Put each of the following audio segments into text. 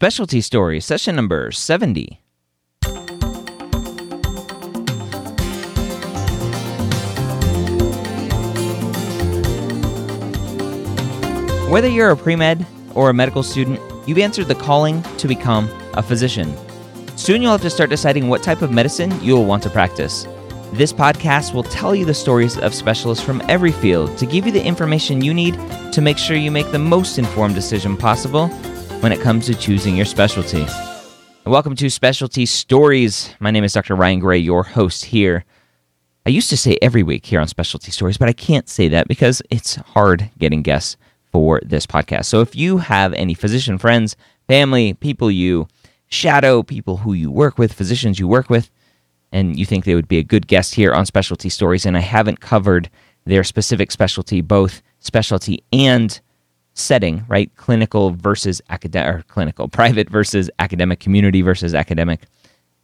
Specialty Story, session number 70. Whether you're a pre med or a medical student, you've answered the calling to become a physician. Soon you'll have to start deciding what type of medicine you will want to practice. This podcast will tell you the stories of specialists from every field to give you the information you need to make sure you make the most informed decision possible when it comes to choosing your specialty. Welcome to Specialty Stories. My name is Dr. Ryan Gray, your host here. I used to say every week here on Specialty Stories, but I can't say that because it's hard getting guests for this podcast. So if you have any physician friends, family, people you shadow, people who you work with, physicians you work with, and you think they would be a good guest here on Specialty Stories, and I haven't covered their specific specialty, both specialty and setting, right? Clinical versus academic, or clinical, private versus academic, community versus academic.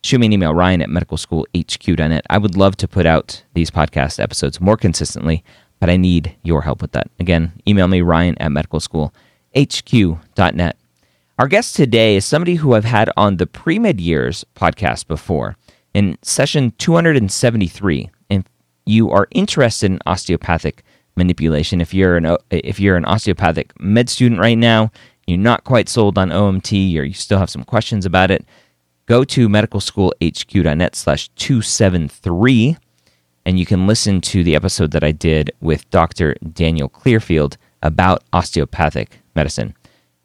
Shoot me an email, ryan at medicalschoolhq.net. I would love to put out these podcast episodes more consistently but I need your help with that. Again, email me, ryan at medicalschoolhq.net. Our guest today is somebody who I've had on the pre med years podcast before in session 273. And you are interested in osteopathic manipulation, if you're an if you're an osteopathic med student right now, you're not quite sold on OMT, or you still have some questions about it, go to medicalschoolhq.net slash 273 and you can listen to the episode that I did with Dr. Daniel Clearfield about osteopathic medicine.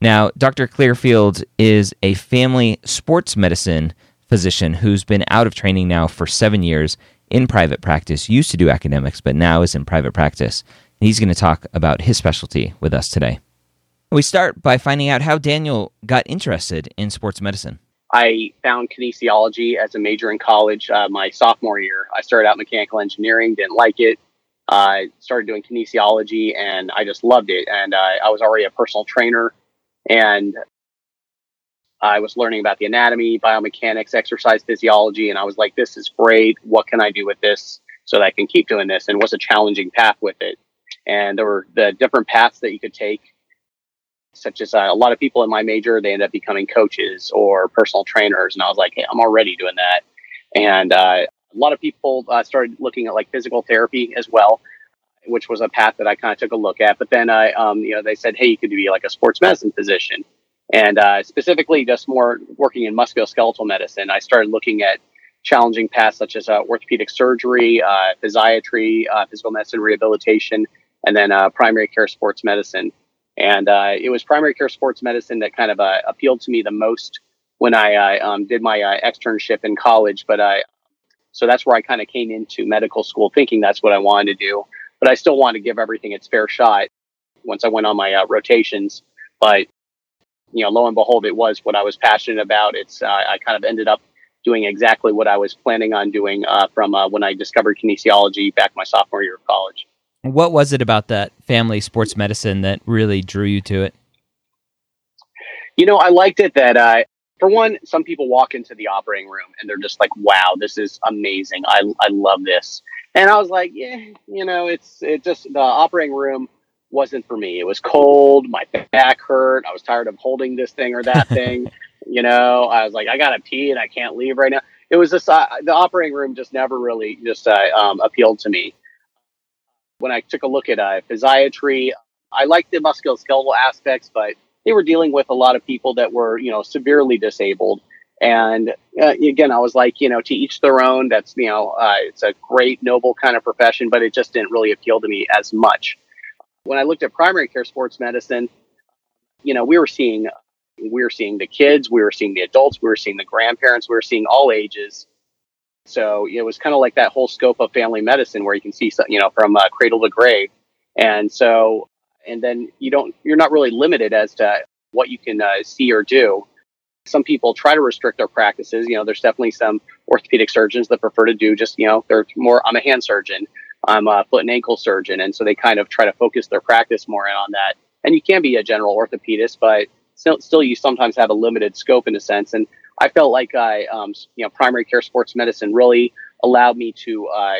Now, Dr. Clearfield is a family sports medicine physician who's been out of training now for seven years in private practice, used to do academics, but now is in private practice. He's going to talk about his specialty with us today. We start by finding out how Daniel got interested in sports medicine. I found kinesiology as a major in college uh, my sophomore year. I started out mechanical engineering, didn't like it. I uh, started doing kinesiology and I just loved it. And uh, I was already a personal trainer and I was learning about the anatomy, biomechanics, exercise physiology. And I was like, this is great. What can I do with this so that I can keep doing this? And what's a challenging path with it. And there were the different paths that you could take such as uh, a lot of people in my major, they end up becoming coaches or personal trainers. And I was like, hey, I'm already doing that. And uh, a lot of people uh, started looking at like physical therapy as well, which was a path that I kind of took a look at. But then I, um, you know, they said, hey, you could be like a sports medicine physician. And uh, specifically, just more working in musculoskeletal medicine, I started looking at challenging paths such as uh, orthopedic surgery, uh, physiatry, physical medicine rehabilitation, and then primary care sports medicine. And uh, it was primary care sports medicine that kind of uh, appealed to me the most when I uh, um, did my uh, externship in college. But I, so that's where I kind of came into medical school thinking that's what I wanted to do. But I still wanted to give everything its fair shot once I went on my uh, rotations. But you know, lo and behold, it was what I was passionate about. It's uh, I kind of ended up doing exactly what I was planning on doing from when I discovered kinesiology back my sophomore year of college. What was it about that family sports medicine that really drew you to it? You know, I liked it that, uh, for one, some people walk into the operating room and they're just like, wow, this is amazing. I, I love this. And I was like, yeah, you know, it's, it just, the operating room wasn't for me. It was cold. My back hurt. I was tired of holding this thing or that thing. you know, I was like, I got to pee and I can't leave right now. It was just, uh, the operating room just never really just uh, um, appealed to me when I took a look at uh, physiatry, I liked the musculoskeletal aspects, but they were dealing with a lot of people that were, you know, severely disabled. And uh, again, I was like, you know, to each their own. That's, you know, uh, it's a great, noble kind of profession, but it just didn't really appeal to me as much. When I looked at primary care sports medicine, you know, we were seeing, we were seeing the kids, we were seeing the adults, we were seeing the grandparents, we were seeing all ages. So it was kind of like that whole scope of family medicine where you can see, you know, from uh, cradle to grave. And so, and then you don't, you're not really limited as to what you can uh, see or do. Some people try to restrict their practices. You know, there's definitely some orthopedic surgeons that prefer to do just, you know, they're more, I'm a hand surgeon, I'm a foot and ankle surgeon. And so they kind of try to focus their practice more in on that. And you can be a general orthopedist, but still, still you sometimes have a limited scope in a sense. And I felt like I, um, you know, primary care sports medicine really allowed me to, uh,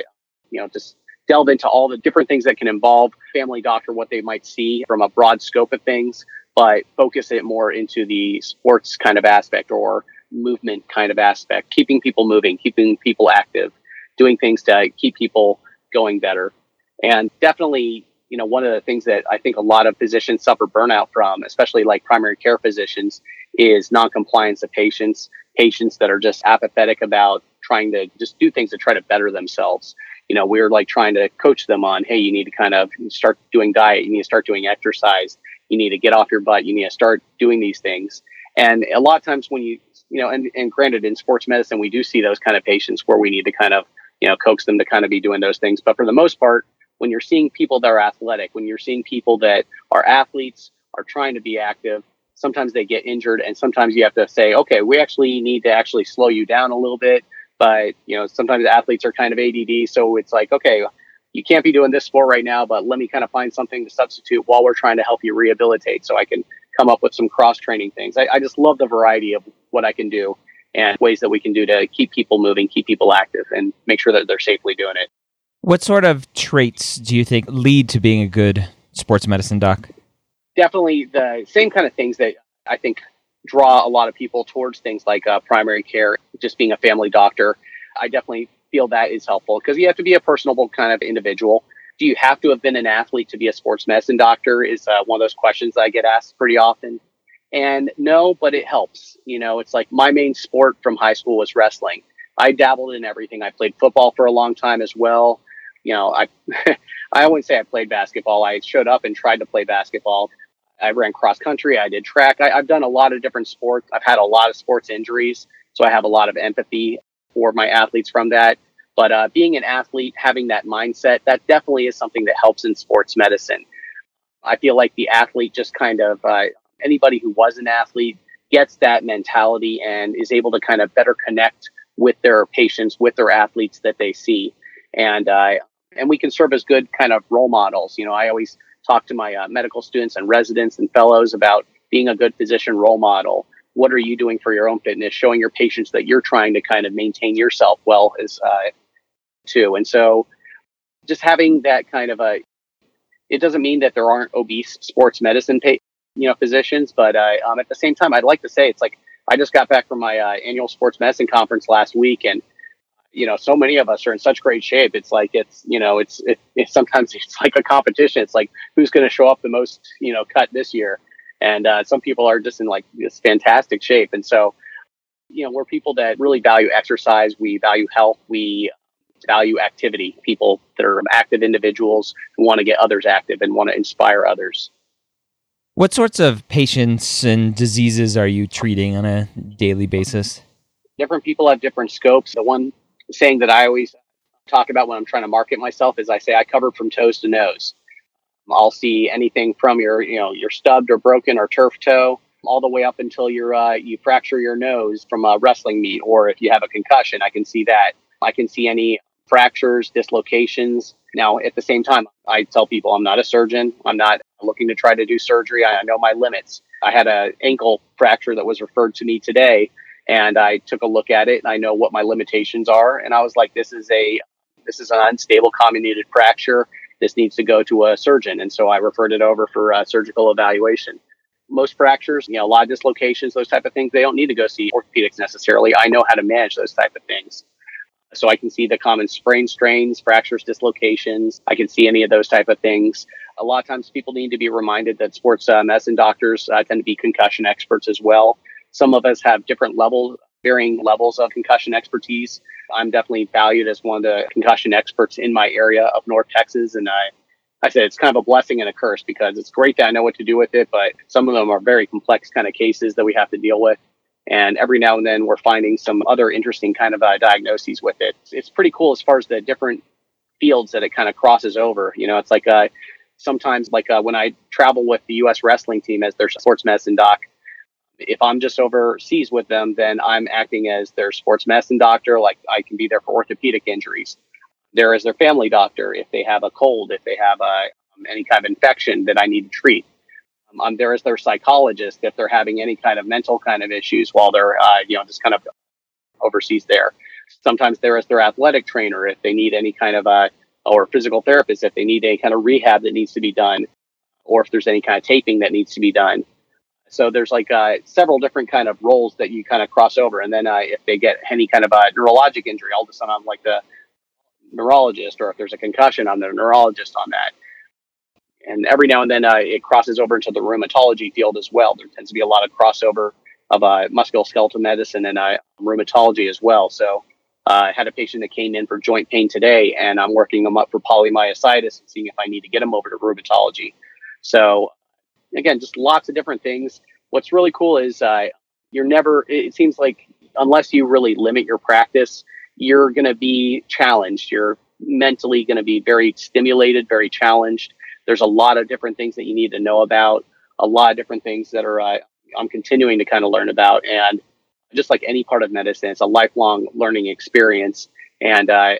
you know, just delve into all the different things that can involve family doctor, what they might see from a broad scope of things. but focus it more into the sports kind of aspect or movement kind of aspect, keeping people moving, keeping people active, doing things to keep people going better. And definitely, you know, one of the things that I think a lot of physicians suffer burnout from, especially like primary care physicians, is noncompliance of patients, patients that are just apathetic about trying to just do things to try to better themselves. You know, we're like trying to coach them on, hey, you need to kind of start doing diet, you need to start doing exercise, you need to get off your butt, you need to start doing these things. And a lot of times when you, you know, and, and granted in sports medicine, we do see those kind of patients where we need to kind of, you know, coax them to kind of be doing those things. But for the most part, when you're seeing people that are athletic, when you're seeing people that are athletes, are trying to be active, sometimes they get injured and sometimes you have to say okay we actually need to actually slow you down a little bit. But you know sometimes athletes are kind of add so it's like okay you can't be doing this sport right now but let me kind of find something to substitute while we're trying to help you rehabilitate so i can come up with some cross training things. I, I just love the variety of what i can do and ways that we can do to keep people moving keep people active and make sure that they're safely doing it what sort of traits do you think lead to being a good sports medicine doc definitely the same kind of things that I think draw a lot of people towards things like uh, primary care, just being a family doctor. I definitely feel that is helpful because you have to be a personable kind of individual. Do you have to have been an athlete to be a sports medicine doctor? Is uh, one of those questions I get asked pretty often. And no, but it helps. You know, it's like my main sport from high school was wrestling. I dabbled in everything. I played football for a long time as well. You know, I I wouldn't say I played basketball. I showed up and tried to play basketball. I ran cross country. I did track. I, have done a lot of different sports. I've had a lot of sports injuries, so I have a lot of empathy for my athletes from that. But uh, being an athlete, having that mindset, that definitely is something that helps in sports medicine. I feel like the athlete just kind of uh, anybody who was an athlete gets that mentality and is able to kind of better connect with their patients, with their athletes that they see, and uh, and we can serve as good kind of role models. You know, I always talk to my uh, medical students and residents and fellows about being a good physician role model. What are you doing for your own fitness? Showing your patients that you're trying to kind of maintain yourself well as uh, too. And so, just having that kind of a, it doesn't mean that there aren't obese sports medicine, pa- you know, physicians, but uh, um, at the same time, I'd like to say it's like I just got back from my uh, annual sports medicine conference last week, and you know, so many of us are in such great shape. It's like it's you know, it's it, it sometimes it's like a competition. It's like who's going to show up the most you know cut this year, and uh, some people are just in like this fantastic shape. And so, you know, we're people that really value exercise. We value health. We value activity. People that are active individuals who want to get others active and want to inspire others. What sorts of patients and diseases are you treating on a daily basis? Different people have different scopes. The one saying that I always talk about when I'm trying to market myself is I say I cover from toes to nose. I'll see anything from your, you know, your stubbed or broken or turf toe all the way up until you uh, you fracture your nose from a wrestling meet, or if you have a concussion, I can see that. I can see any fractures, dislocations. Now, at the same time, I tell people I'm not a surgeon. I'm not looking to try to do surgery. I know my limits. I had an ankle fracture that was referred to me today and I took a look at it and I know what my limitations are. And I was like, this is a this is an unstable comminuted fracture. This needs to go to a surgeon. And so I referred it over for uh, surgical evaluation. Most fractures, you know, a lot of dislocations, those type of things, they don't need to go see orthopedics necessarily. I know how to manage those type of things. So I can see the common sprain strains, fractures, dislocations. I can see any of those type of things. A lot of times people need to be reminded that sports uh, medicine doctors uh, tend to be concussion experts as well. Some of us have different levels, varying levels of concussion expertise. I'm definitely valued as one of the concussion experts in my area of North Texas. And I, I said it's kind of a blessing and a curse because it's great that I know what to do with it, but some of them are very complex kind of cases that we have to deal with. And every now and then we're finding some other interesting kind of uh, diagnoses with it. It's pretty cool as far as the different fields that it kind of crosses over. You know, it's like uh, sometimes like uh, when I travel with the U.S. wrestling team as their sports medicine doc, if I'm just overseas with them, then I'm acting as their sports medicine doctor. Like I can be there for orthopedic injuries. There is their family doctor if they have a cold, if they have a, um, any kind of infection that I need to treat. Um, I'm there as their psychologist if they're having any kind of mental kind of issues while they're, uh, you know, just kind of overseas there. Sometimes there is their athletic trainer if they need any kind of a, or physical therapist if they need any kind of rehab that needs to be done, or if there's any kind of taping that needs to be done So there's like uh, several different kind of roles that you kind of cross over, and then uh, if they get any kind of a neurologic injury, all of a sudden I'm like the neurologist, or if there's a concussion, I'm the neurologist on that. And every now and then uh, it crosses over into the rheumatology field as well. There tends to be a lot of crossover of uh, musculoskeletal medicine and uh, rheumatology as well. So uh, I had a patient that came in for joint pain today, and I'm working them up for polymyositis and seeing if I need to get them over to rheumatology. So again, just lots of different things. What's really cool is uh, you're never, it seems like, unless you really limit your practice, you're going to be challenged. You're mentally going to be very stimulated, very challenged. There's a lot of different things that you need to know about, a lot of different things that are, uh, I'm continuing to kind of learn about. And just like any part of medicine, it's a lifelong learning experience. And uh,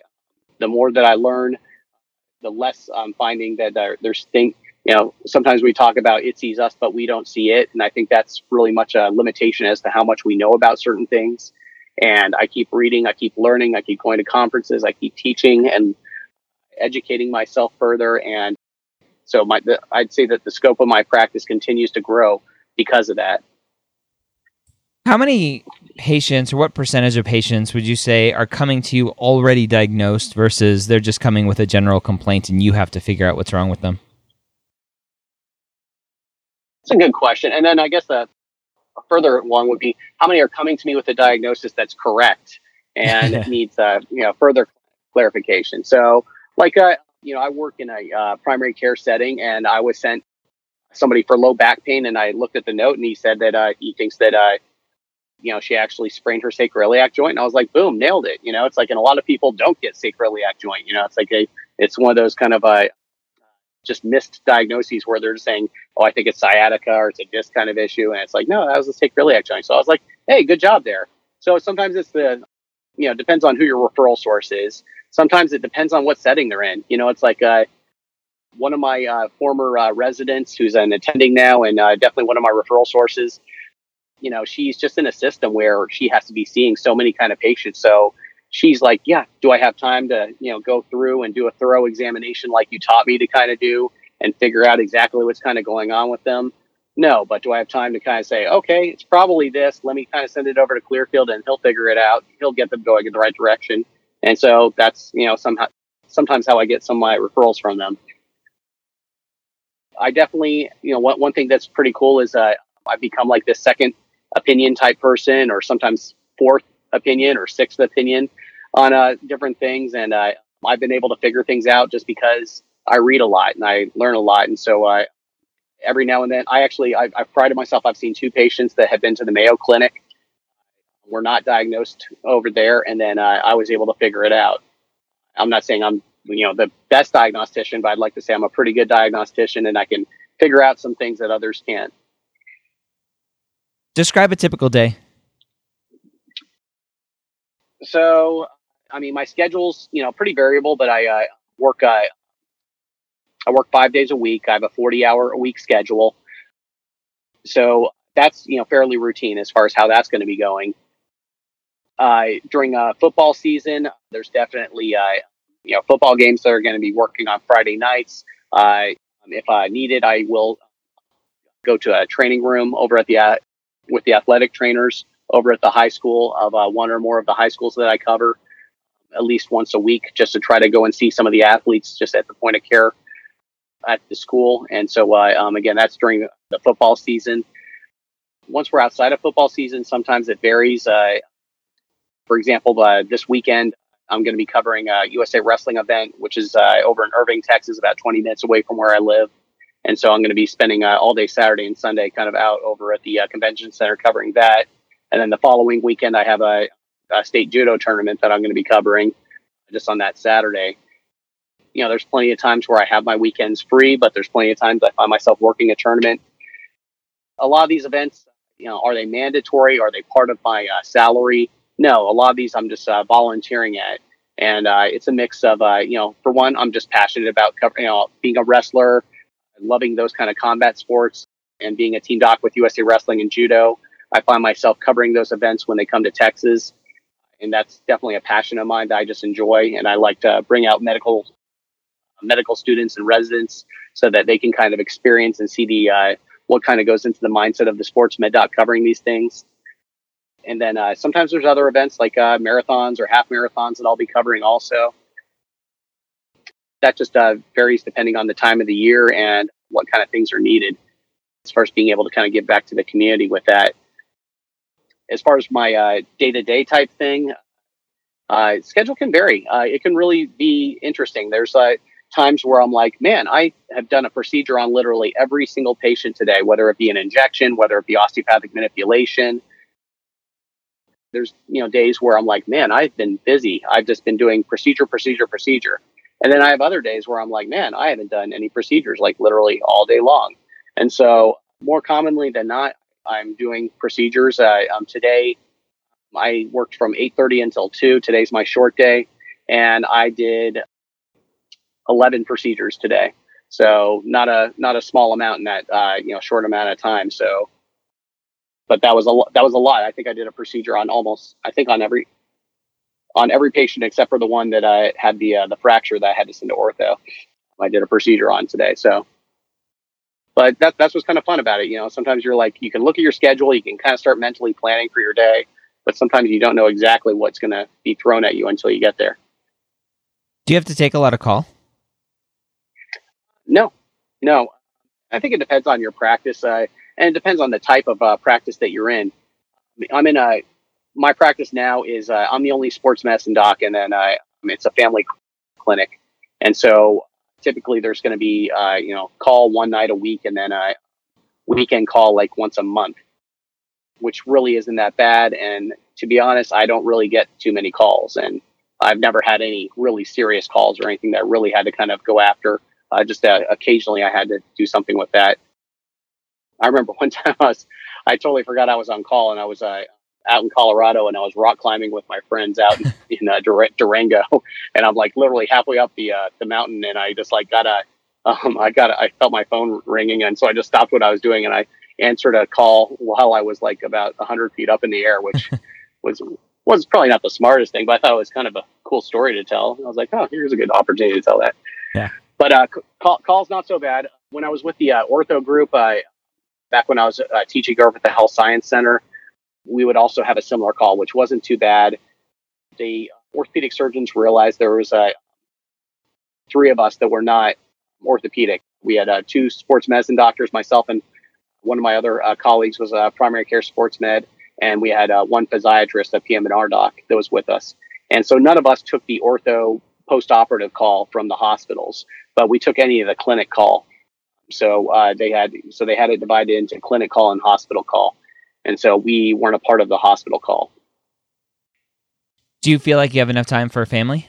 the more that I learn, the less I'm finding that there, there's things you know, sometimes we talk about it sees us, but we don't see it. And I think that's really much a limitation as to how much we know about certain things. And I keep reading, I keep learning, I keep going to conferences, I keep teaching and educating myself further. And so my, the, I'd say that the scope of my practice continues to grow because of that. How many patients or what percentage of patients would you say are coming to you already diagnosed versus they're just coming with a general complaint and you have to figure out what's wrong with them? That's a good question. And then I guess a, a, further one would be how many are coming to me with a diagnosis that's correct and needs uh, you know further clarification. So like uh, you know I work in a uh, primary care setting and I was sent somebody for low back pain and I looked at the note and he said that uh, he thinks that uh, you know she actually sprained her sacroiliac joint and I was like boom nailed it. You know it's like and a lot of people don't get sacroiliac joint. You know it's like a it's one of those kind of uh, just missed diagnoses where they're just saying, "Oh, I think it's sciatica or it's a disc kind of issue," and it's like, no, that was a sacroiliac joint. So I was like, "Hey, good job there." So sometimes it's the, you know, depends on who your referral source is. Sometimes it depends on what setting they're in. You know, it's like uh, one of my uh, former uh, residents who's an attending now, and uh, definitely one of my referral sources. You know, she's just in a system where she has to be seeing so many kind of patients. So she's like, yeah, do I have time to, you know, go through and do a thorough examination like you taught me to kind of do and figure out exactly what's kind of going on with them? No, but do I have time to kind of say, okay, it's probably this. Let me kind of send it over to Clearfield and he'll figure it out. He'll get them going in the right direction. And so that's, you know, somehow, sometimes how I get some of my referrals from them. I definitely, you know, one, one thing that's pretty cool is uh, I've become like this second opinion type person or sometimes fourth opinion or sixth opinion on uh, different things, and uh, I've been able to figure things out just because I read a lot and I learn a lot, and so I. Every now and then, I actually I, I've prided myself. I've seen two patients that have been to the Mayo Clinic, were not diagnosed over there, and then uh, I was able to figure it out. I'm not saying I'm you know the best diagnostician, but I'd like to say I'm a pretty good diagnostician, and I can figure out some things that others can't. Describe a typical day. So I mean, my schedule's you know pretty variable, but I uh, work uh, I work five days a week. I have a forty hour a week schedule, so that's you know fairly routine as far as how that's going to be going. Uh, during a football season, there's definitely uh, you know football games that are going to be working on Friday nights. Uh, if I need it, I will go to a training room over at the uh, with the athletic trainers over at the high school of uh, one or more of the high schools that I cover at least once a week just to try to go and see some of the athletes just at the point of care at the school. And so, uh, um, again, that's during the football season. Once we're outside of football season, sometimes it varies. For example, uh, this weekend, I'm going to be covering a USA Wrestling event, which is uh, over in Irving, Texas, about 20 minutes away from where I live. And so I'm going to be spending uh, all day Saturday and Sunday kind of out over at the uh, convention center covering that. And then the following weekend, I have a uh, state judo tournament that I'm going to be covering just on that Saturday. You know, there's plenty of times where I have my weekends free, but there's plenty of times I find myself working a tournament. A lot of these events, you know, are they mandatory? Are they part of my uh, salary? No, a lot of these I'm just uh, volunteering at. And uh, it's a mix of, uh, you know, for one, I'm just passionate about you know, being a wrestler, loving those kind of combat sports, and being a team doc with USA Wrestling and Judo. I find myself covering those events when they come to Texas and that's definitely a passion of mine that I just enjoy. And I like to bring out medical medical students and residents so that they can kind of experience and see the uh, what kind of goes into the mindset of the sports med doc covering these things. And then uh, sometimes there's other events like uh, marathons or half marathons that I'll be covering also. That just uh, varies depending on the time of the year and what kind of things are needed as far as being able to kind of give back to the community with that. As far as my day to day type thing, uh, schedule can vary. Uh, it can really be interesting. There's uh, times where I'm like, man, I have done a procedure on literally every single patient today, whether it be an injection, whether it be osteopathic manipulation. There's you know days where I'm like, man, I've been busy. I've just been doing procedure, procedure, procedure. And then I have other days where I'm like, man, I haven't done any procedures like literally all day long. And so more commonly than not, I'm doing procedures. Um, today, I worked from 8:30 until 2. Today's my short day, and I did 11 procedures today. So not a not a small amount in that uh, you know short amount of time. So, but that was a that was a lot. I think I did a procedure on almost I think on every on every patient except for the one that I had the uh, the fracture that I had to send to ortho. I did a procedure on today. So, but that that's what's kind of fun about it. You know, sometimes you're like you can look at your schedule, you can kind of start mentally planning for your day, but sometimes you don't know exactly what's going to be thrown at you until you get there. Do you have to take a lot of call? No, no. I think it depends on your practice, uh, and it depends on the type of uh, practice that you're in. I'm in a my practice now is uh, I'm the only sports medicine doc, and then uh, it's a family clinic, and so typically there's going to be uh, you know call one night a week, and then a weekend call like once a month, which really isn't that bad. And to be honest, I don't really get too many calls, and I've never had any really serious calls or anything that really had to kind of go after uh, just uh, occasionally I had to do something with that. I remember one time I was, I totally forgot I was on call and I was uh, out in Colorado and I was rock climbing with my friends out in, in uh, Durango. And I'm like literally halfway up the, uh, the mountain and I just like got a, um, I got, a, I felt my phone ringing. And so I just stopped what I was doing and I answered a call while I was like about hundred feet up in the air, which was, was probably not the smartest thing, but I thought it was kind of a cool story to tell. I was like, oh, here's a good opportunity to tell that. Yeah. But uh, call, call's not so bad. When I was with the uh, ortho group, I, back when I was uh, teaching over at the Health Science Center, we would also have a similar call, which wasn't too bad. The orthopedic surgeons realized there was uh, three of us that were not orthopedic. We had uh, two sports medicine doctors, myself and one of my other uh, colleagues was a primary care sports med, and we had uh, one physiatrist, a PM&R doc, that was with us. And so none of us took the ortho post-operative call from the hospitals, but we took any of the clinic call. So uh, they had so they had it divided into clinic call and hospital call, and so we weren't a part of the hospital call. Do you feel like you have enough time for a family?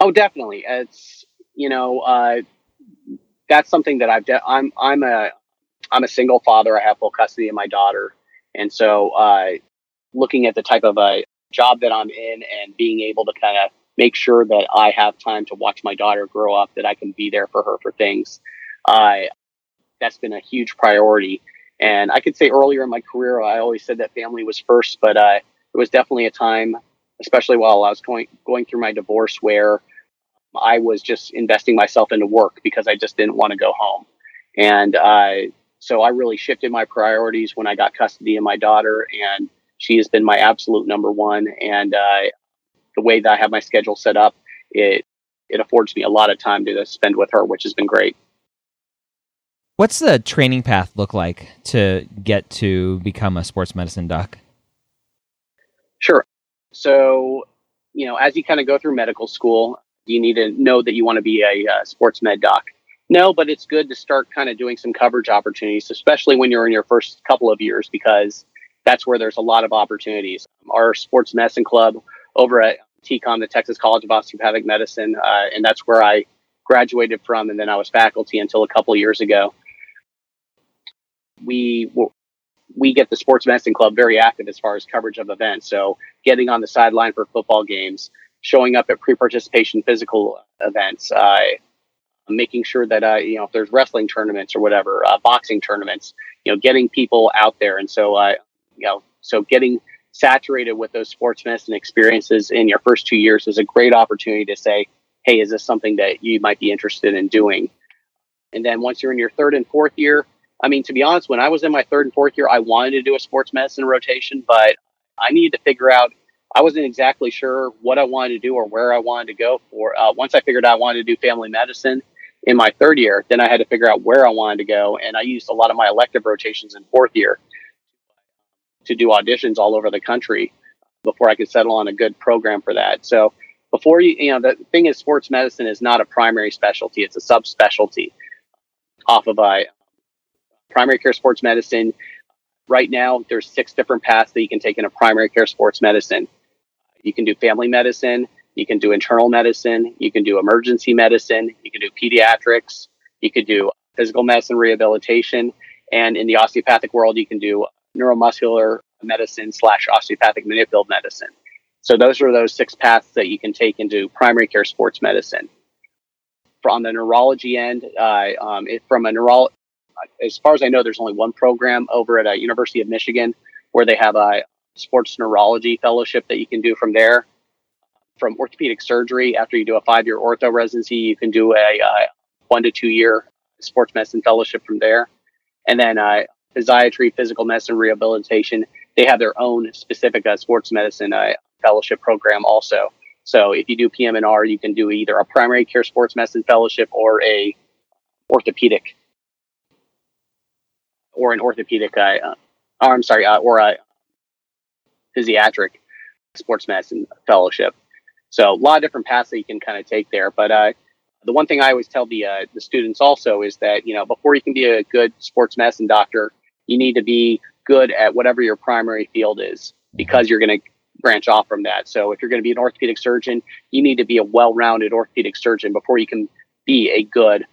Oh, definitely. It's you know uh, that's something that I've. De- I'm I'm a I'm a single father. I have full custody of my daughter, and so uh, looking at the type of a job that I'm in and being able to kind of make sure that I have time to watch my daughter grow up, that I can be there for her for things. Uh, that's been a huge priority. And I could say earlier in my career, I always said that family was first, but uh, it was definitely a time, especially while I was going going through my divorce, where I was just investing myself into work because I just didn't want to go home. And uh, so I really shifted my priorities when I got custody of my daughter and she has been my absolute number one. And uh, the way that I have my schedule set up, it it affords me a lot of time to spend with her, which has been great. What's the training path look like to get to become a sports medicine doc? Sure. So, you know, as you kind of go through medical school, you need to know that you want to be a, a sports med doc. No, but it's good to start kind of doing some coverage opportunities, especially when you're in your first couple of years, because that's where there's a lot of opportunities. Our sports medicine club over at TCOM, the Texas College of Osteopathic Medicine, uh, and that's where I graduated from, and then I was faculty until a couple years ago. We we get the sports medicine club very active as far as coverage of events. So getting on the sideline for football games, showing up at pre-participation physical events, uh, making sure that uh, you know if there's wrestling tournaments or whatever, uh, boxing tournaments, you know, getting people out there. And so uh, you know, so getting saturated with those sports medicine experiences in your first two years is a great opportunity to say, hey, is this something that you might be interested in doing? And then once you're in your third and fourth year, I mean, to be honest, when I was in my third and fourth year, I wanted to do a sports medicine rotation, but I needed to figure out. I wasn't exactly sure what I wanted to do or where I wanted to go for. Uh, once I figured out I wanted to do family medicine in my third year, then I had to figure out where I wanted to go, and I used a lot of my elective rotations in fourth year to do auditions all over the country before I could settle on a good program for that. So before you, you know, the thing is, sports medicine is not a primary specialty; it's a subspecialty off of a primary care sports medicine. Right now, there's six different paths that you can take in a primary care sports medicine. You can do family medicine, you can do internal medicine, you can do emergency medicine, you can do pediatrics, you could do physical medicine rehabilitation, and in the osteopathic world, you can do neuromuscular medicine slash osteopathic manipulative medicine. So those are those six paths that you can take into primary care sports medicine. From the neurology end, uh, um, from a neuro, as far as I know, there's only one program over at uh, University of Michigan where they have a sports neurology fellowship that you can do from there. From orthopedic surgery, after you do a five-year ortho residency, you can do a, a uh, one to two-year sports medicine fellowship from there. And then uh, physiatry, physical medicine, rehabilitation, they have their own specific uh, sports medicine uh, fellowship program also. So if you do PM&R, you can do either a primary care sports medicine fellowship or a orthopedic or an orthopedic, uh, uh or I'm sorry, uh, or a physiatric sports medicine fellowship. So a lot of different paths that you can kind of take there. But uh, the one thing I always tell the uh, the students also is that you know before you can be a good sports medicine doctor, you need to be good at whatever your primary field is because you're going to branch off from that. So if you're going to be an orthopedic surgeon, you need to be a well-rounded orthopedic surgeon before you can be a good,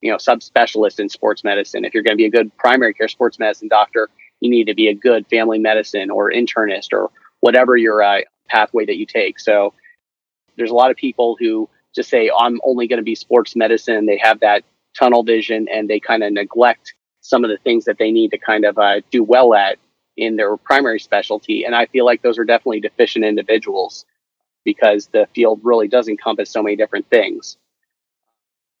you know, subspecialist in sports medicine. If you're going to be a good primary care sports medicine doctor, you need to be a good family medicine or internist or whatever your uh, pathway that you take. So there's a lot of people who just say, I'm only going to be sports medicine. They have that tunnel vision and they kind of neglect some of the things that they need to kind of uh, do well at in their primary specialty. And I feel like those are definitely deficient individuals because the field really does encompass so many different things.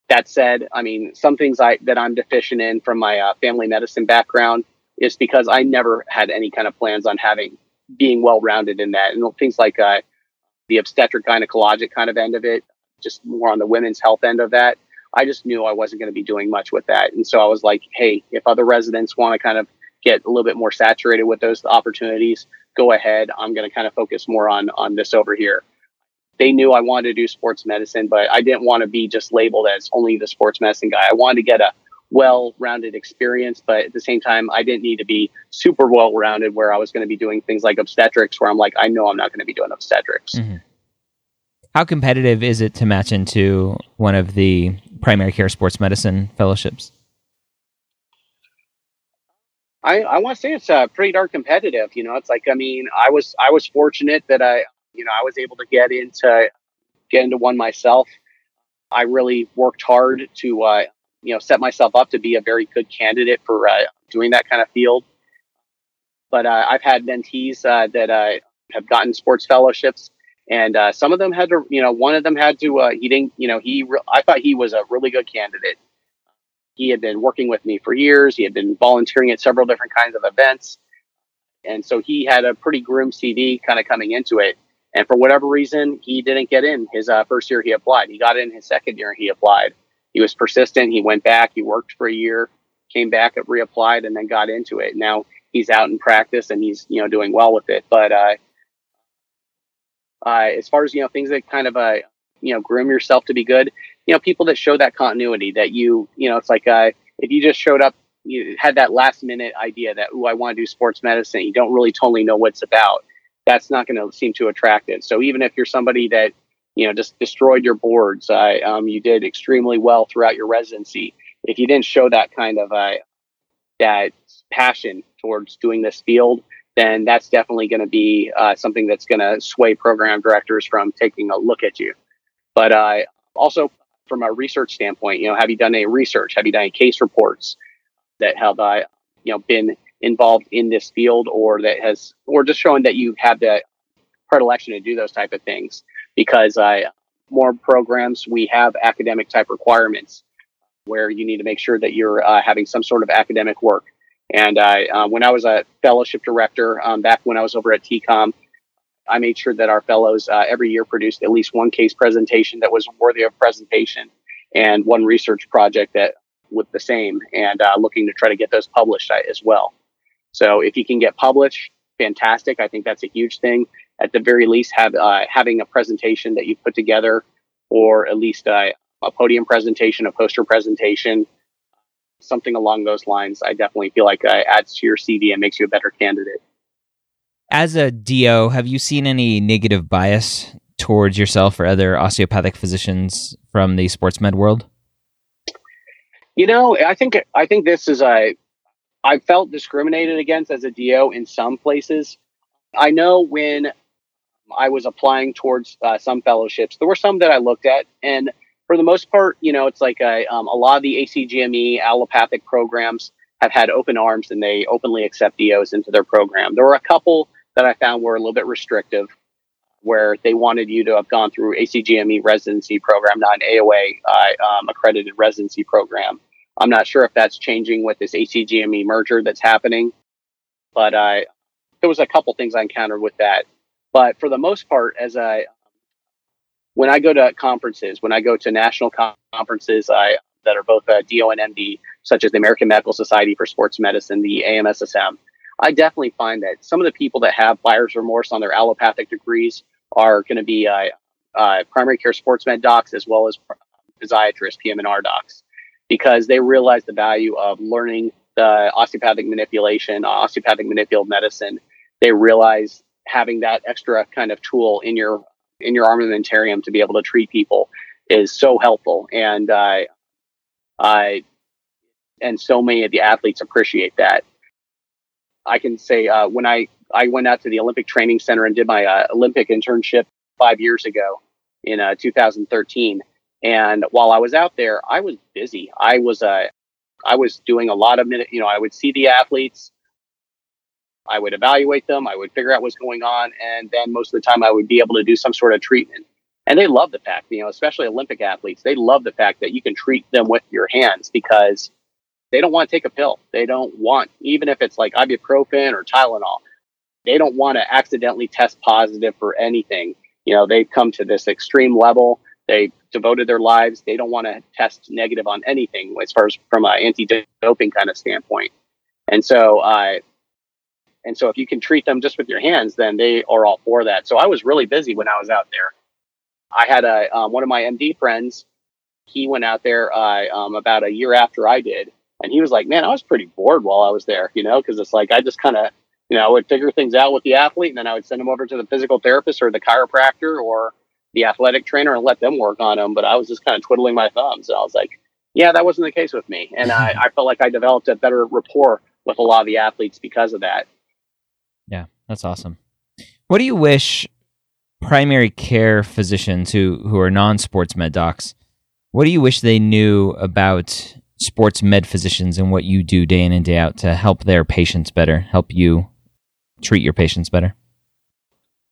That said, I mean, some things I, that I'm deficient in from my uh, family medicine background is because I never had any kind of plans on having being well rounded in that. And things like uh, the obstetric gynecologic kind of end of it, just more on the women's health end of that. I just knew I wasn't going to be doing much with that. And so I was like, hey, if other residents want to kind of get a little bit more saturated with those opportunities, go ahead. I'm going to kind of focus more on on this over here. They knew I wanted to do sports medicine, but I didn't want to be just labeled as only the sports medicine guy. I wanted to get a well-rounded experience, but at the same time, I didn't need to be super well-rounded where I was going to be doing things like obstetrics, where I'm like, I know I'm not going to be doing obstetrics. Mm-hmm. How competitive is it to match into one of the primary care sports medicine fellowships? I, I want to say it's uh, pretty darn competitive. You know, it's like I mean, I was I was fortunate that I you know I was able to get into get into one myself. I really worked hard to uh, you know set myself up to be a very good candidate for uh, doing that kind of field. But uh, I've had mentees uh, that uh, have gotten sports fellowships, and uh, some of them had to you know one of them had to uh, he didn't you know he re- I thought he was a really good candidate he had been working with me for years. He had been volunteering at several different kinds of events. And so he had a pretty grim CV kind of coming into it. And for whatever reason, he didn't get in his uh, first year he applied. He got in his second year he applied. He was persistent. He went back. He worked for a year, came back, reapplied, and then got into it. Now he's out in practice and he's you know doing well with it. But uh, as far as you know, things that kind of uh, you know groom yourself to be good, you know people that show that continuity that you you know it's like uh, if you just showed up you had that last minute idea that oh I want to do sports medicine you don't really totally know what's about that's not going to seem too attractive so even if you're somebody that you know just destroyed your boards uh, um, you did extremely well throughout your residency if you didn't show that kind of uh, that passion towards doing this field then that's definitely going to be uh, something that's going to sway program directors from taking a look at you but uh, also from a research standpoint, you know, have you done any research? Have you done any case reports that have, uh, you know, been involved in this field or that has, or just showing that you have the predilection to do those type of things? Because uh, more programs, we have academic type requirements. where you need to make sure that you're uh, having some sort of academic work. And uh, when I was a fellowship director um, back when I was over at TCOM, I made sure that our fellows uh, every year produced at least one case presentation that was worthy of presentation and one research project that with the same and uh, looking to try to get those published uh, as well. So if you can get published, fantastic. I think that's a huge thing. At the very least, have uh, having a presentation that you put together, or at least uh, a podium presentation, a poster presentation, something along those lines. I definitely feel like uh, adds to your CV and makes you a better candidate. As a DO, have you seen any negative bias towards yourself or other osteopathic physicians from the sports med world? You know, I think I think this is a I felt discriminated against as a DO in some places. I know when I was applying towards uh, some fellowships, there were some that I looked at, and for the most part, you know, it's like a, um, a lot of the ACGME allopathic programs have had open arms and they openly accept DOs into their program. There were a couple that I found were a little bit restrictive, where they wanted you to have gone through ACGME residency program, not an AOA uh, um, accredited residency program. I'm not sure if that's changing with this ACGME merger that's happening, but uh, there was a couple things I encountered with that. But for the most part, as I when I go to conferences, when I go to national conferences, I that are both uh, DO and MD, such as the American Medical Society for Sports Medicine, the AMSSM, I definitely find that some of the people that have buyer's remorse on their allopathic degrees are going to be uh, uh, primary care sports med docs as well as physiatrists, PM&R docs, because they realize the value of learning the osteopathic manipulation, osteopathic manipulative medicine. They realize having that extra kind of tool in your in your armamentarium to be able to treat people is so helpful, and uh, I and so many of the athletes appreciate that. I can say uh, when I I went out to the Olympic Training Center and did my uh, Olympic internship five years ago in uh, 2013. And while I was out there, I was busy. I was uh, I was doing a lot of minute. You know, I would see the athletes, I would evaluate them, I would figure out what's going on, and then most of the time I would be able to do some sort of treatment. And they love the fact, you know, especially Olympic athletes, they love the fact that you can treat them with your hands because they don't want to take a pill. They don't want, even if it's like ibuprofen or Tylenol, they don't want to accidentally test positive for anything. You know, they've come to this extreme level. They devoted their lives. They don't want to test negative on anything as far as from an anti-doping kind of standpoint. And so, uh, and so if you can treat them just with your hands, then they are all for that. So I was really busy when I was out there. I had a um, one of my MD friends. He went out there uh, um, about a year after I did, and he was like, man, I was pretty bored while I was there, you know, because it's like I just kind of, you know, I would figure things out with the athlete and then I would send him over to the physical therapist or the chiropractor or the athletic trainer and let them work on him. But I was just kind of twiddling my thumbs. And I was like, yeah, that wasn't the case with me. And I, I felt like I developed a better rapport with a lot of the athletes because of that. That's awesome. What do you wish primary care physicians who, who are non sports med docs, what do you wish they knew about sports med physicians and what you do day in and day out to help their patients better, help you treat your patients better?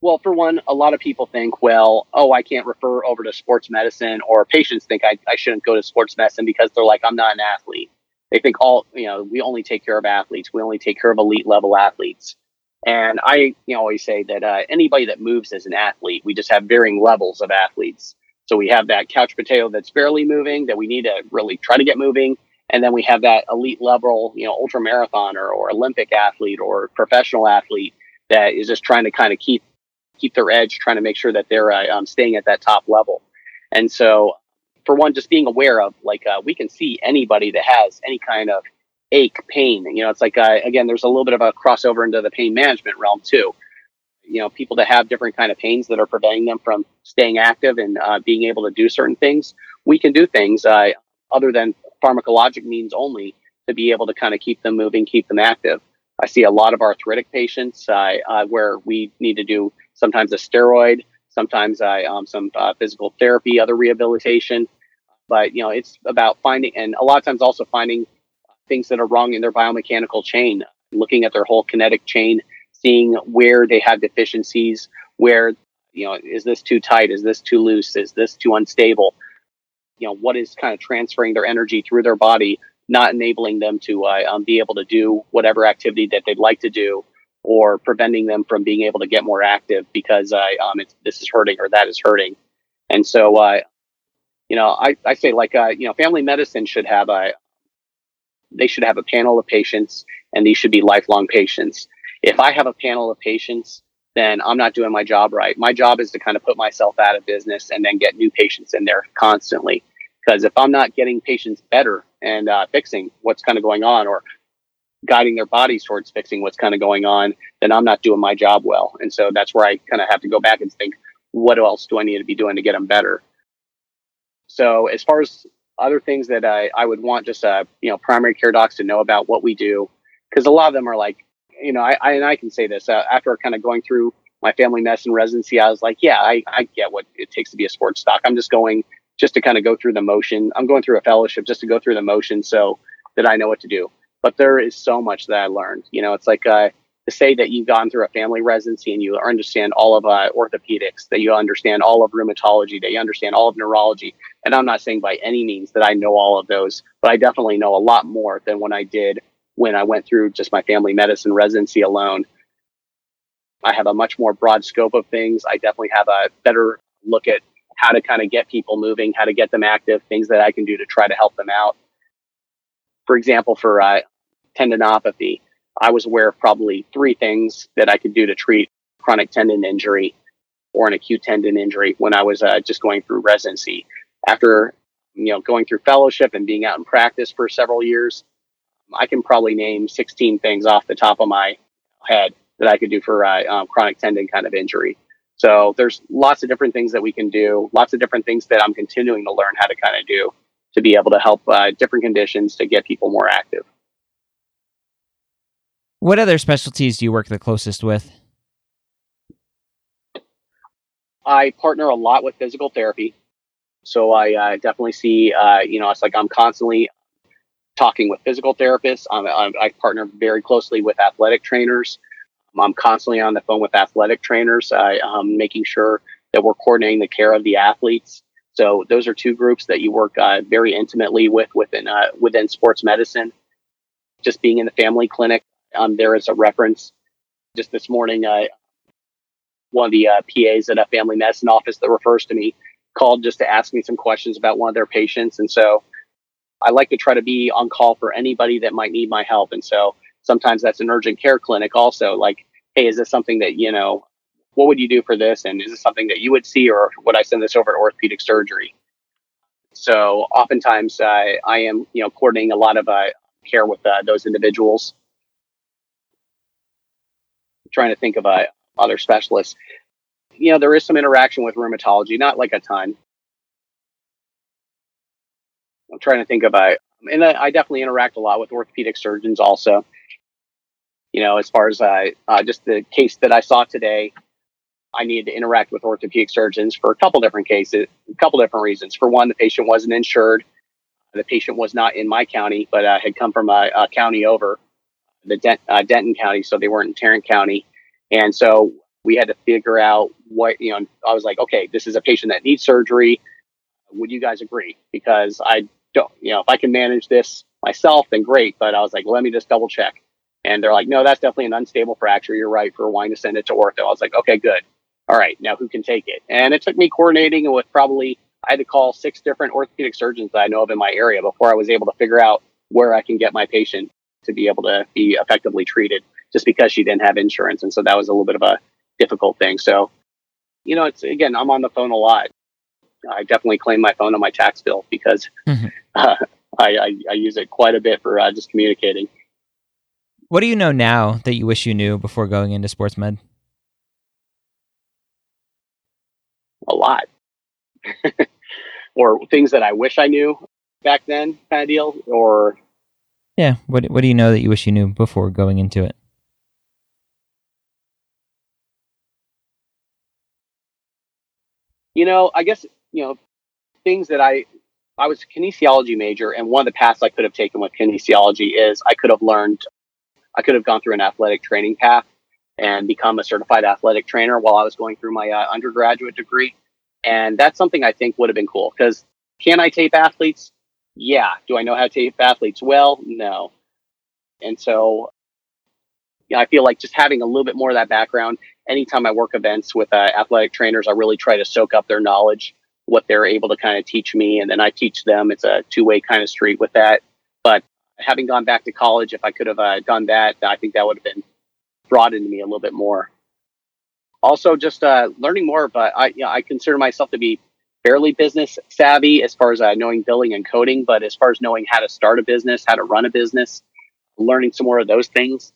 Well, for one, a lot of people think, well, oh, I can't refer over to sports medicine, or patients think I, I shouldn't go to sports medicine because they're like, I'm not an athlete. They think all, you know, we only take care of athletes, we only take care of elite level athletes. And I you know, always say that uh, anybody that moves as an athlete, we just have varying levels of athletes. So we have that couch potato that's barely moving that we need to really try to get moving. And then we have that elite level, you know, ultra marathoner or Olympic athlete or professional athlete that is just trying to kind of keep keep their edge, trying to make sure that they're uh, um, staying at that top level. And so, for one, just being aware of like uh, we can see anybody that has any kind of ache, pain. You know, it's like uh, again, there's a little bit of a crossover into the pain management realm too. You know people that have different kind of pains that are preventing them from staying active and uh, being able to do certain things we can do things uh, other than pharmacologic means only to be able to kind of keep them moving keep them active. I see a lot of arthritic patients uh, uh where we need to do sometimes a steroid sometimes uh, um, some uh, physical therapy other rehabilitation. But you know it's about finding and a lot of times also finding things that are wrong in their biomechanical chain looking at their whole kinetic chain seeing where they have deficiencies, where, you know, is this too tight? Is this too loose? Is this too unstable? you know, what is kind of transferring their energy through their body, not enabling them to uh, um, be able to do whatever activity that they'd like to do, or preventing them from being able to get more active because uh, um, this is hurting or that is hurting. And so, uh, you know, I, I say like, uh, you know, family medicine should have a, they should have a panel of patients and these should be lifelong patients. If I have a panel of patients, then I'm not doing my job right. My job is to kind of put myself out of business and then get new patients in there constantly. Because if I'm not getting patients better and uh, fixing what's kind of going on or guiding their bodies towards fixing what's kind of going on, then I'm not doing my job well. And so that's where I kind of have to go back and think, what else do I need to be doing to get them better? So as far as other things that I, I would want just uh, you know primary care docs to know about what we do. Because a lot of them are like you know I, I and I can say this uh, after kind of going through my family medicine residency I was like yeah I, I get what it takes to be a sports doc. I'm just going just to kind of go through the motion. I'm going through a fellowship just to go through the motion so that I know what to do. But there is so much that I learned you know it's like uh, to say that you've gone through a family residency and you understand all of uh, orthopedics, that you understand all of rheumatology, that you understand all of neurology. And I'm not saying by any means that I know all of those, but I definitely know a lot more than when I did when I went through just my family medicine residency alone. I have a much more broad scope of things. I definitely have a better look at how to kind of get people moving, how to get them active, things that I can do to try to help them out. For example, for uh, tendinopathy, I was aware of probably three things that I could do to treat chronic tendon injury or an acute tendon injury when I was uh, just going through residency. After you know going through fellowship and being out in practice for several years, I can probably name 16 things off the top of my head that I could do for uh, um, chronic tendon kind of injury. So there's lots of different things that we can do, lots of different things that I'm continuing to learn how to kind of do to be able to help uh, different conditions to get people more active. What other specialties do you work the closest with? I partner a lot with physical therapy. So I uh, definitely see, uh, you know, it's like I'm constantly talking with physical therapists. I'm, I'm, i partner very closely with athletic trainers. I'm constantly on the phone with athletic trainers, I, um, making sure that we're coordinating the care of the athletes. So those are two groups that you work uh, very intimately with within uh, within sports medicine. Just being in the family clinic, um, there is a reference just this morning. Uh, one of the uh, PAs at a family medicine office that refers to me called just to ask me some questions about one of their patients. And so I like to try to be on call for anybody that might need my help. And so sometimes that's an urgent care clinic also like, hey, is this something that, you know, what would you do for this? And is this something that you would see or would I send this over to orthopedic surgery? So oftentimes uh, I am, you know, coordinating a lot of uh, care with uh, those individuals trying to think of uh, other specialists. You know, there is some interaction with rheumatology, not like a ton. I'm trying to think about, and I, I definitely interact a lot with orthopedic surgeons also. You know, as far as uh, uh, just the case that I saw today, I needed to interact with orthopedic surgeons for a couple different cases, a couple different reasons. For one, the patient wasn't insured. The patient was not in my county, but uh, had come from a, a county over the uh, Denton County, so they weren't in Tarrant County. And so we had to figure out what, you know, I was like, okay, this is a patient that needs surgery. Would you guys agree? Because I don't, you know, if I can manage this myself, then great. But I was like, let me just double check. And they're like, no, that's definitely an unstable fracture. You're right for wanting to send it to ortho. I was like, okay, good. All right, now who can take it? And it took me coordinating with probably, I had to call six different orthopedic surgeons that I know of in my area before I was able to figure out where I can get my patient to be able to be effectively treated just because she didn't have insurance. And so that was a little bit of a difficult thing. So, you know, it's again, I'm on the phone a lot. I definitely claim my phone on my tax bill because mm-hmm. uh, I, I, I, use it quite a bit for uh, just communicating. What do you know now that you wish you knew before going into sports med? A lot. or things that I wish I knew back then, kind of deal, or yeah. What What do you know that you wish you knew before going into it? You know, I guess you know things that I I was a kinesiology major, and one of the paths I could have taken with kinesiology is I could have learned, I could have gone through an athletic training path and become a certified athletic trainer while I was going through my uh, undergraduate degree, and that's something I think would have been cool because Can I tape athletes? Yeah. Do I know how to tape athletes well? No. And so, yeah, I feel like just having a little bit more of that background. Anytime I work events with uh, athletic trainers, I really try to soak up their knowledge, what they're able to kind of teach me, and then I teach them. It's a two way kind of street with that. But having gone back to college, if I could have uh, done that, I think that would have been brought into me a little bit more. Also, just uh, learning more. But I, you know, I consider myself to be fairly business savvy as far as uh, knowing billing and coding, but as far as knowing how to start a business, how to run a business, learning some more of those things.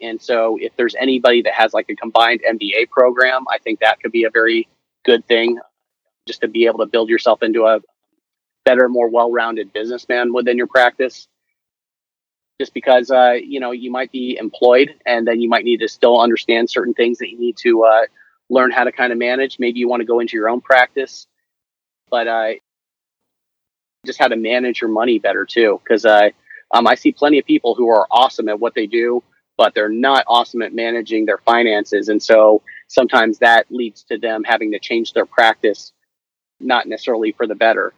And so, if there's anybody that has like a combined MBA program, I think that could be a very good thing just to be able to build yourself into a better, more well rounded businessman within your practice. Just because, uh, you know, you might be employed and then you might need to still understand certain things that you need to uh, learn how to kind of manage. Maybe you want to go into your own practice, but uh, just how to manage your money better too. Because uh, um, I see plenty of people who are awesome at what they do, but they're not awesome at managing their finances. And so sometimes that leads to them having to change their practice, not necessarily for the better.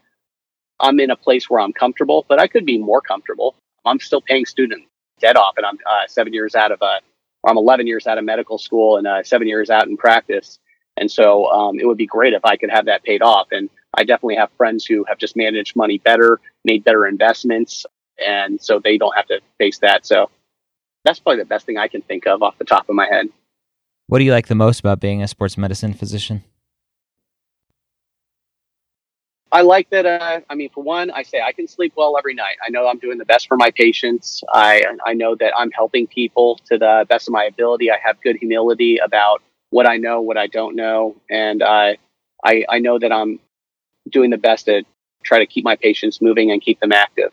I'm in a place where I'm comfortable, but I could be more comfortable. I'm still paying student debt off, and I'm uh, seven years out of, uh, I'm 11 years out of medical school and uh, seven years out in practice. And so um, it would be great if I could have that paid off. And I definitely have friends who have just managed money better, made better investments, and so they don't have to face that. So that's probably the best thing I can think of off the top of my head. What do you like the most about being a sports medicine physician? I like that. Uh, I mean, for one, I say I can sleep well every night. I know I'm doing the best for my patients. I I know that I'm helping people to the best of my ability. I have good humility about what I know, what I don't know, and I I, I know that I'm doing the best to try to keep my patients moving and keep them active.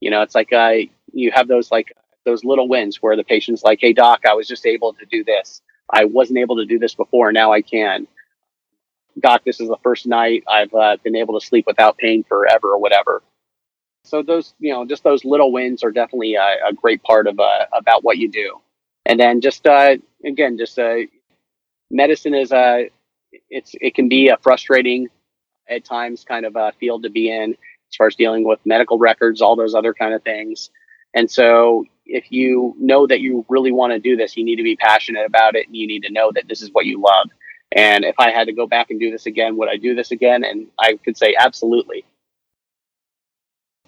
You know, it's like uh, you have those like those little wins where the patient's like, "Hey, doc, I was just able to do this. I wasn't able to do this before. Now I can." Doc, this is the first night I've uh, been able to sleep without pain forever or whatever. So those, you know, just those little wins are definitely a, a great part of uh, about what you do. And then just uh, again, just uh, medicine is a uh, it's it can be a frustrating at times kind of a field to be in as far as dealing with medical records, all those other kind of things. And so if you know that you really want to do this, you need to be passionate about it and you need to know that this is what you love. And if I had to go back and do this again, would I do this again? And I could say absolutely.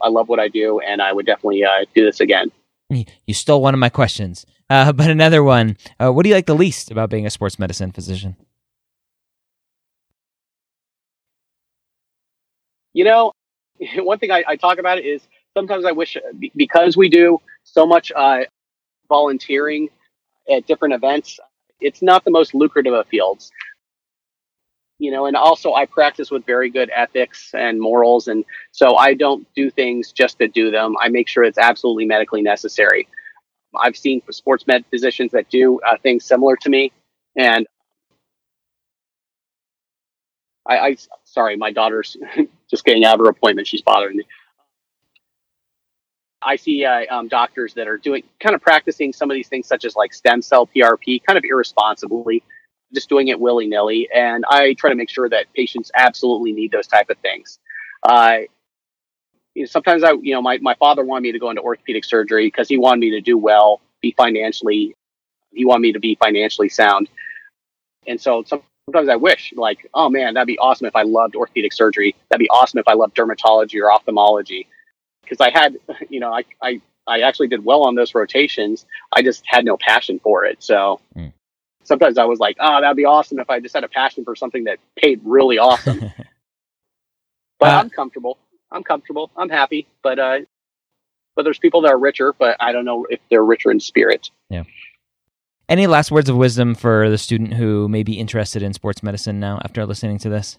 I love what I do, and I would definitely uh, do this again. You stole one of my questions, uh, but another one. Uh, what do you like the least about being a sports medicine physician? You know, one thing I, I talk about it is sometimes I wish because we do so much uh, volunteering at different events, it's not the most lucrative of fields. You know and also i practice with very good ethics and morals and so i don't do things just to do them. I make sure it's absolutely medically necessary. I've seen sports med physicians that do uh, things similar to me and I, I sorry my daughter's just getting out of her appointment she's bothering me I see uh, um, doctors that are doing kind of practicing some of these things, such as like stem cell PRP, kind of irresponsibly just doing it willy nilly. And I try to make sure that patients absolutely need those type of things. Uh, you know, sometimes I, you know, my, my father wanted me to go into orthopedic surgery because he wanted me to do well, be financially, he wanted me to be financially sound. And so sometimes I wish like, oh man, that'd be awesome if I loved orthopedic surgery. That'd be awesome if I loved dermatology or ophthalmology. Cause I had, you know, I, I, I actually did well on those rotations. I just had no passion for it. So mm sometimes I was like, oh, that'd be awesome if I just had a passion for something that paid really awesome. but uh, I'm comfortable. I'm comfortable. I'm happy. But uh, but there's people that are richer, but I don't know if they're richer in spirit. Yeah. Any last words of wisdom for the student who may be interested in sports medicine now after listening to this?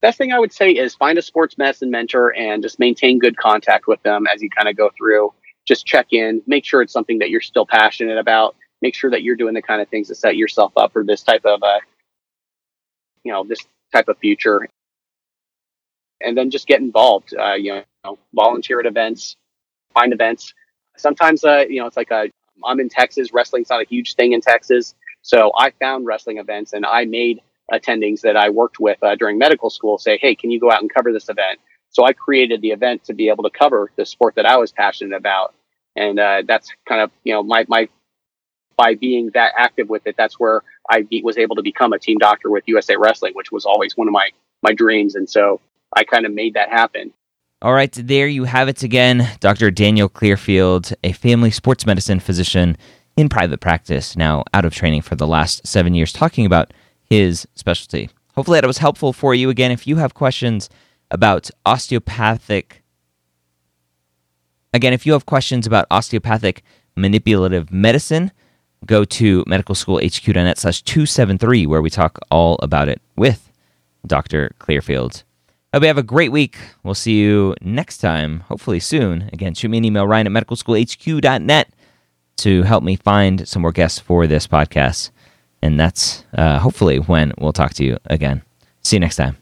Best thing I would say is find a sports medicine mentor and just maintain good contact with them as you kind of go through. Just check in, make sure it's something that you're still passionate about, make sure that you're doing the kind of things to set yourself up for this type of uh, you know this type of future and then just get involved uh, you know volunteer at events find events sometimes uh, you know it's like a, i'm in texas wrestling's not a huge thing in texas so i found wrestling events and i made attendings that I worked with uh, during medical school say, Hey, can you go out and cover this event? So I created the event to be able to cover the sport that I was passionate about. And uh, that's kind of, you know, my, my, by being that active with it, that's where I be, was able to become a team doctor with USA Wrestling, which was always one of my, my dreams. And so I kind of made that happen. All right, there you have it again. Dr. Daniel Clearfield, a family sports medicine physician in private practice, now out of training for the last seven years, talking about his specialty. Hopefully, that was helpful for you. Again, if you have questions about osteopathic, again, if you have questions about osteopathic manipulative medicine, go to medicalschoolhq.net slash 273, where we talk all about it with Dr. Clearfield. Hope you have a great week. We'll see you next time, hopefully soon. Again, shoot me an email, ryan at medicalschoolhq.net to help me find some more guests for this podcast. And that's uh, hopefully when we'll talk to you again. See you next time.